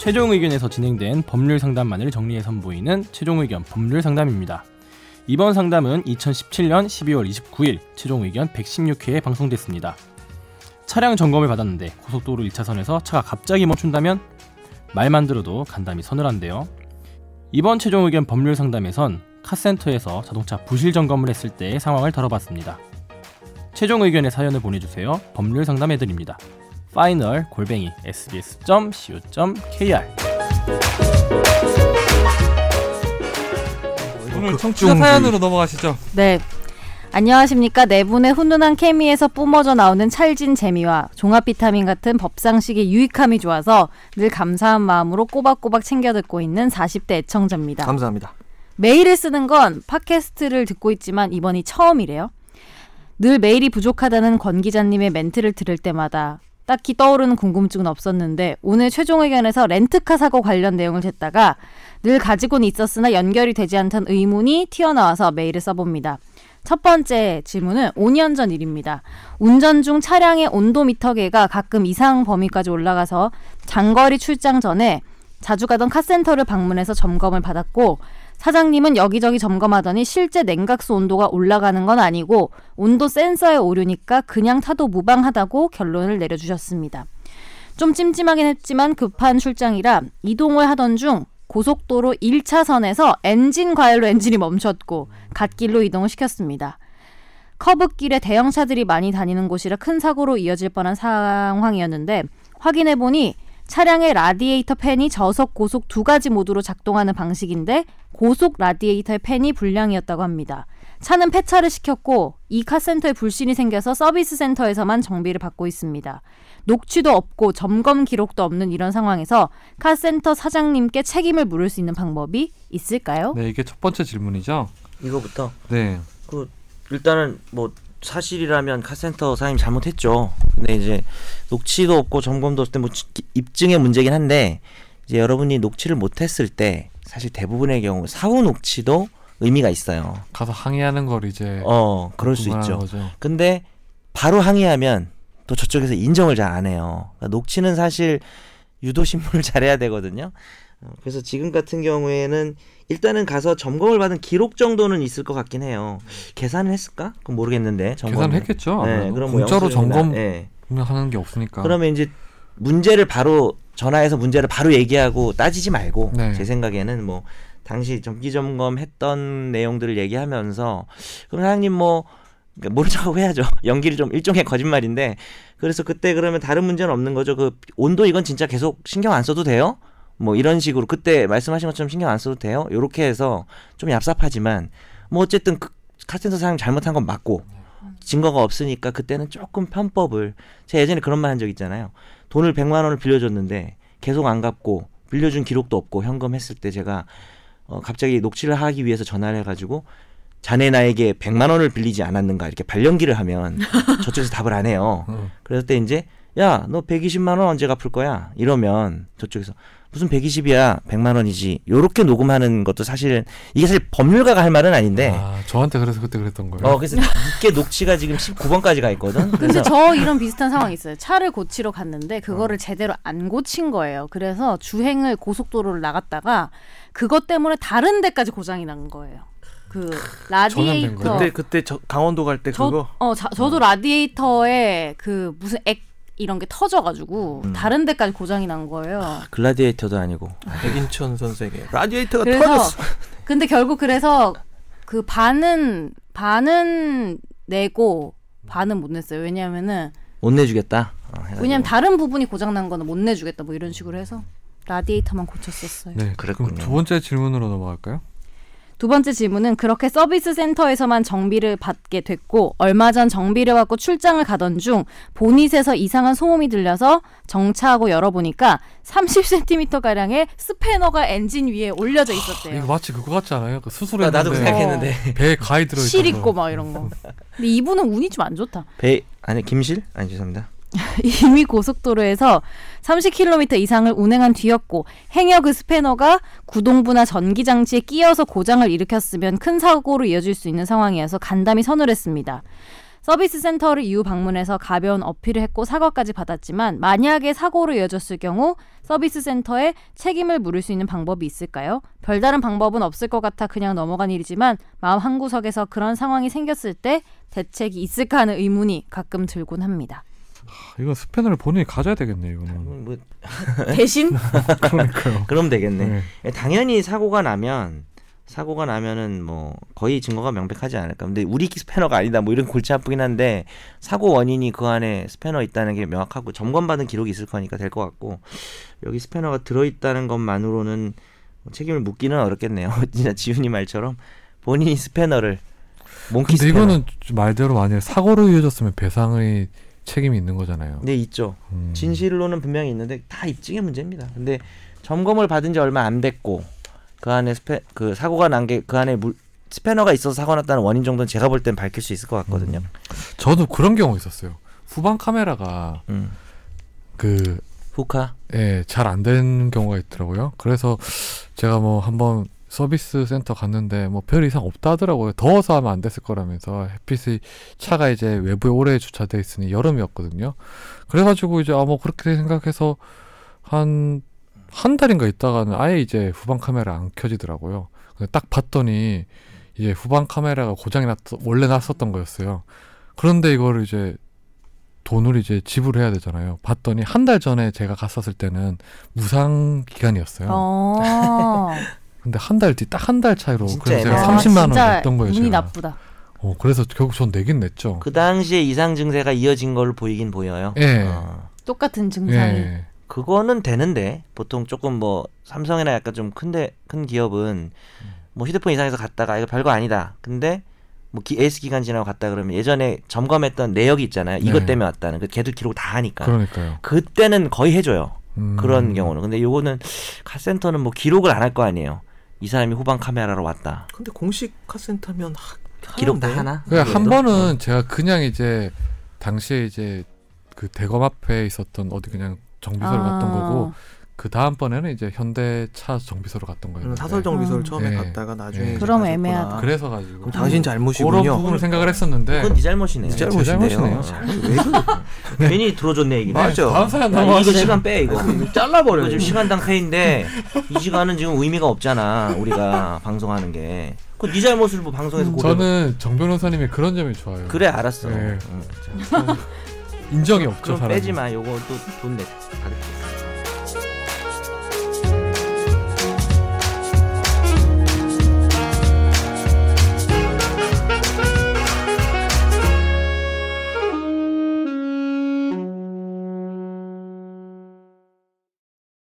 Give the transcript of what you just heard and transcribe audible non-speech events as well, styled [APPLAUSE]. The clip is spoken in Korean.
최종 의견에서 진행된 법률 상담만을 정리해 선보이는 최종 의견 법률 상담입니다. 이번 상담은 2017년 12월 29일 최종 의견 116회에 방송됐습니다. 차량 점검을 받았는데 고속도로 1차선에서 차가 갑자기 멈춘다면 말만 들어도 간담이 서늘한데요. 이번 최종 의견 법률 상담에선 카센터에서 자동차 부실 점검을 했을 때의 상황을 다뤄봤습니다. 최종 의견의 사연을 보내주세요. 법률 상담해드립니다. final 골뱅이 sbs.co.kr 오늘 청취자 사연으로 넘어가시죠. 네. 안녕하십니까. 네 분의 훈훈한 케미에서 뿜어져 나오는 찰진 재미와 종합 비타민 같은 법상식의 유익함이 좋아서 늘 감사한 마음으로 꼬박꼬박 챙겨 듣고 있는 40대 애청자입니다. 감사합니다. 메일을 쓰는 건 팟캐스트를 듣고 있지만 이번이 처음이래요. 늘 메일이 부족하다는 권 기자님의 멘트를 들을 때마다 딱히 떠오르는 궁금증은 없었는데 오늘 최종 의견에서 렌트카 사고 관련 내용을 듣다가 늘 가지고는 있었으나 연결이 되지 않던 의문이 튀어나와서 메일을 써봅니다. 첫 번째 질문은 5년 전 일입니다. 운전 중 차량의 온도미터계가 가끔 이상 범위까지 올라가서 장거리 출장 전에 자주 가던 카센터를 방문해서 점검을 받았고 사장님은 여기저기 점검하더니 실제 냉각수 온도가 올라가는 건 아니고 온도 센서의 오류니까 그냥 타도 무방하다고 결론을 내려주셨습니다. 좀 찜찜하긴 했지만 급한 출장이라 이동을 하던 중 고속도로 1차선에서 엔진 과열로 엔진이 멈췄고 갓길로 이동을 시켰습니다. 커브길에 대형차들이 많이 다니는 곳이라 큰 사고로 이어질 뻔한 상황이었는데 확인해 보니 차량의 라디에이터 팬이 저속 고속 두 가지 모드로 작동하는 방식인데 고속 라디에이터의 팬이 불량이었다고 합니다. 차는 폐차를 시켰고 이 카센터에 불신이 생겨서 서비스 센터에서만 정비를 받고 있습니다. 녹취도 없고 점검 기록도 없는 이런 상황에서 카센터 사장님께 책임을 물을 수 있는 방법이 있을까요? 네, 이게 첫 번째 질문이죠. 이거부터 네. 그 일단은 뭐 사실이라면 카센터 사장님 잘못했죠. 근데 이제 녹취도 없고 점검도 없을 때 뭐 입증의 문제긴 한데 이제 여러분이 녹취를 못했을 때 사실 대부분의 경우 사후 녹취도 의미가 있어요. 가서 항의하는 걸 이제 어 그럴 수 있죠. 거죠. 근데 바로 항의하면 또 저쪽에서 인정을 잘 안 해요. 그러니까 녹취는 사실 유도 신문을 [LAUGHS] 잘해야 되거든요. 어, 그래서 지금 같은 경우에는 일단은 가서 점검을 받은 기록 정도는 있을 것 같긴 해요. 계산을 했을까? 그건 모르겠는데. 점검을. 계산을 했겠죠. 네. 그럼 뭐 공짜로 점검 예. 하는 게 없으니까. 그러면 이제 문제를 바로 전화해서 문제를 바로 얘기하고 따지지 말고 네. 제 생각에는 뭐 당시 정기 점검했던 내용들을 얘기하면서 그럼 사장님 뭐 그러니까 모른 척하고 해야죠. [LAUGHS] 연기를 좀 일종의 거짓말인데 그래서 그때 그러면 다른 문제는 없는 거죠. 그 온도 이건 진짜 계속 신경 안 써도 돼요? 뭐 이런 식으로 그때 말씀하신 것처럼 신경 안 써도 돼요? 요렇게 해서 좀 얍삽하지만 뭐 어쨌든 그 카센터 사장 잘못한 건 맞고 증거가 없으니까 그때는 조금 편법을 제가 예전에 그런 말 한 적 있잖아요. 돈을 100만 원을 빌려줬는데 계속 안 갚고 빌려준 기록도 없고 현금 했을 때 제가 어, 갑자기 녹취를 하기 위해서 전화를 해 가지고 자네 나에게 100만 원을 빌리지 않았는가 이렇게 발령기를 하면 [LAUGHS] 저쪽에서 답을 안 해요. 어. 그럴 때 이제 야 너 120만 원 언제 갚을 거야? 이러면 저쪽에서 무슨 120이야 100만 원이지 요렇게 녹음하는 것도 사실은 이게 사실 법률가가 할 말은 아닌데 아, 저한테 그래서 그때 그랬던 거예요. 어 그래서 이게 녹취가 지금 19번까지 가 있거든. 근데 그래서 저 이런 비슷한 상황이 있어요. 차를 고치러 갔는데 그거를 제대로 안 고친 거예요. 그래서 주행을 고속도로를 나갔다가 그것 때문에 다른 데까지 고장이 난 거예요. 그 라디에이터? 그때 그때 저 강원도 갈 때 그거 저, 어, 자, 저도 라디에이터에 그 무슨 액 이런 게 터져가지고 음. 다른 데까지 고장이 난 거예요. 글라디에이터도 아니고 백인천 선생의 라디에이터가 그래서 터졌어. 근데 결국 그래서 그 반은 반은 내고 반은 못 냈어요. 왜냐하면은 못 내주겠다. 어. 왜냐면 다른 부분이 고장 난 거는 못 내주겠다 뭐 이런 식으로 해서 라디에이터만 고쳤었어요. 네, 그랬군요. 그럼 두 번째 질문으로 넘어갈까요? 두 번째 질문은 그렇게 서비스 센터에서만 정비를 받게 됐고 얼마 전 정비를 받고 출장을 가던 중 보닛에서 이상한 소음이 들려서 정차하고 열어보니까 30cm 가량의 스패너가 엔진 위에 올려져 이거 있었대요. 마치 그거 같지 않아요? 그 아, 수술했는데 나도 그 생각했는데 배에 가위 들어 실 있고 막 이런 거. 근데 이분은 운이 좀 안 좋다. 배 아니 김실 아니 죄송합니다. [LAUGHS] 이미 고속도로에서 30km 이상을 운행한 뒤였고 행여 그 스패너가 구동부나 전기 장치에 끼어서 고장을 일으켰으면 큰 사고로 이어질 수 있는 상황이어서 간담이 서늘했습니다. 서비스 센터를 이후 방문해서 가벼운 어필을 했고 사과까지 받았지만 만약에 사고로 이어졌을 경우 서비스 센터에 책임을 물을 수 있는 방법이 있을까요? 별다른 방법은 없을 것 같아 그냥 넘어간 일이지만 마음 한구석에서 그런 상황이 생겼을 때 대책이 있을까 하는 의문이 가끔 들곤 합니다. 이거 스패너를 본인이 가져야 되겠네요. 이거는. 뭐, [LAUGHS] 대신 [LAUGHS] 그러니까요. 그럼 되겠네. 네. 예, 당연히 사고가 나면 사고가 나면은 뭐 거의 증거가 명백하지 않을까. 근데 우리 스패너가 아니다. 뭐 이런 골치 아프긴 한데 사고 원인이 그 안에 스패너 있다는 게 명확하고 점검받은 기록이 있을 거니까 될 것 같고 여기 스패너가 들어 있다는 것만으로는 뭐 책임을 묻기는 어렵겠네요. [LAUGHS] 진짜 지훈이 말처럼 본인이 스패너를 몽키 근데 스패너. 이거는 말대로 만약에 사고로 이어졌으면 배상의 책임이 있는 거잖아요. 네 있죠. 음. 진실로는 분명히 있는데 다 입증의 문제입니다. 근데 점검을 받은 지 얼마 안 됐고 그 안에 스페 그 사고가 난 게 그 안에 물, 스패너가 있어서 사고 났다는 원인 정도는 제가 볼 땐 밝힐 수 있을 것 같거든요. 저도 그런 경우 있었어요. 후방 카메라가 음. 그 후카 예, 잘안 되는 경우가 있더라고요. 그래서 제가 뭐 한번 서비스 센터 갔는데 뭐 별 이상 없다 하더라고요. 더워서 하면 안 됐을 거라면서 햇빛이 차가 이제 외부에 오래 주차돼 있으니 여름이었거든요. 그래가지고 이제 아뭐 그렇게 생각해서 한 한 달인가 있다가는 아예 이제 후방 카메라 안 켜지더라고요. 딱 봤더니 이제 후방 카메라가 고장이 났 원래 났었던 거였어요. 그런데 이거를 이제 돈을 이제 지불해야 되잖아요. 봤더니 한 달 전에 제가 갔었을 때는 무상 기간이었어요. [LAUGHS] 어. 근데 한 달 뒤 딱 한 달 차이로 진짜 그래서 제가 애매하다. 30만 원 진짜 냈던 거예요. 운이 제가. 나쁘다. 어, 그래서 결국 전 내긴 냈죠. 그 당시에 이상 증세가 이어진 걸로 보이긴 보여요. 예. 어, 똑같은 증상이. 예. 그거는 되는데 보통 조금 뭐 삼성이나 약간 좀 큰데 큰 기업은 뭐 휴대폰 이상해서 갔다가 이거 별거 아니다. 근데 뭐 기, AS 기간 지나고 갔다 그러면 예전에 점검했던 내역이 있잖아요. 이것 네. 때문에 왔다는 그 걔들 기록 다 하니까. 그러니까요. 그때는 거의 해줘요. 음. 그런 경우는. 근데 요거는 카센터는 뭐 기록을 안 할 거 아니에요. 이 사람이 후방 카메라로 왔다. 근데 공식 카센터면 하, 기록 다? 하나? 그러니까 한? 번은 제가 그냥 이제 당시에 이제 그 대검 앞에 있었던 어디 그냥 정비소를 아. 갔던 거고 그 다음 번에는 이제 현대차 정비소로 갔던 거예요. 음, 사설 정비소를 음. 처음에 네. 갔다가 나중에 네. 그럼. 애매하다. 그래서 가지고 그럼 당신 그런 잘못이군요. 부분을 생각을 했었는데 그건 네 잘못이네요. 네제 잘못이네요. 잘못이네요. 왜 그래? 괜히 들어줬네 얘기. 맞아. 다음 사연 야, 이거. 시간 빼 이거. 잘라버려. 이거 지금 시간당 회인데 이 시간은 지금 의미가 없잖아. 우리가 방송하는 게. 그네 잘못을 뭐 방송에서 고려. 저는 정 변호사님의 그런 점이 좋아요. 그래 알았어. 네. 응. 자, 인정이 없죠 그럼 사람이. 빼지 마. 요거 또 돈 내. 받을게.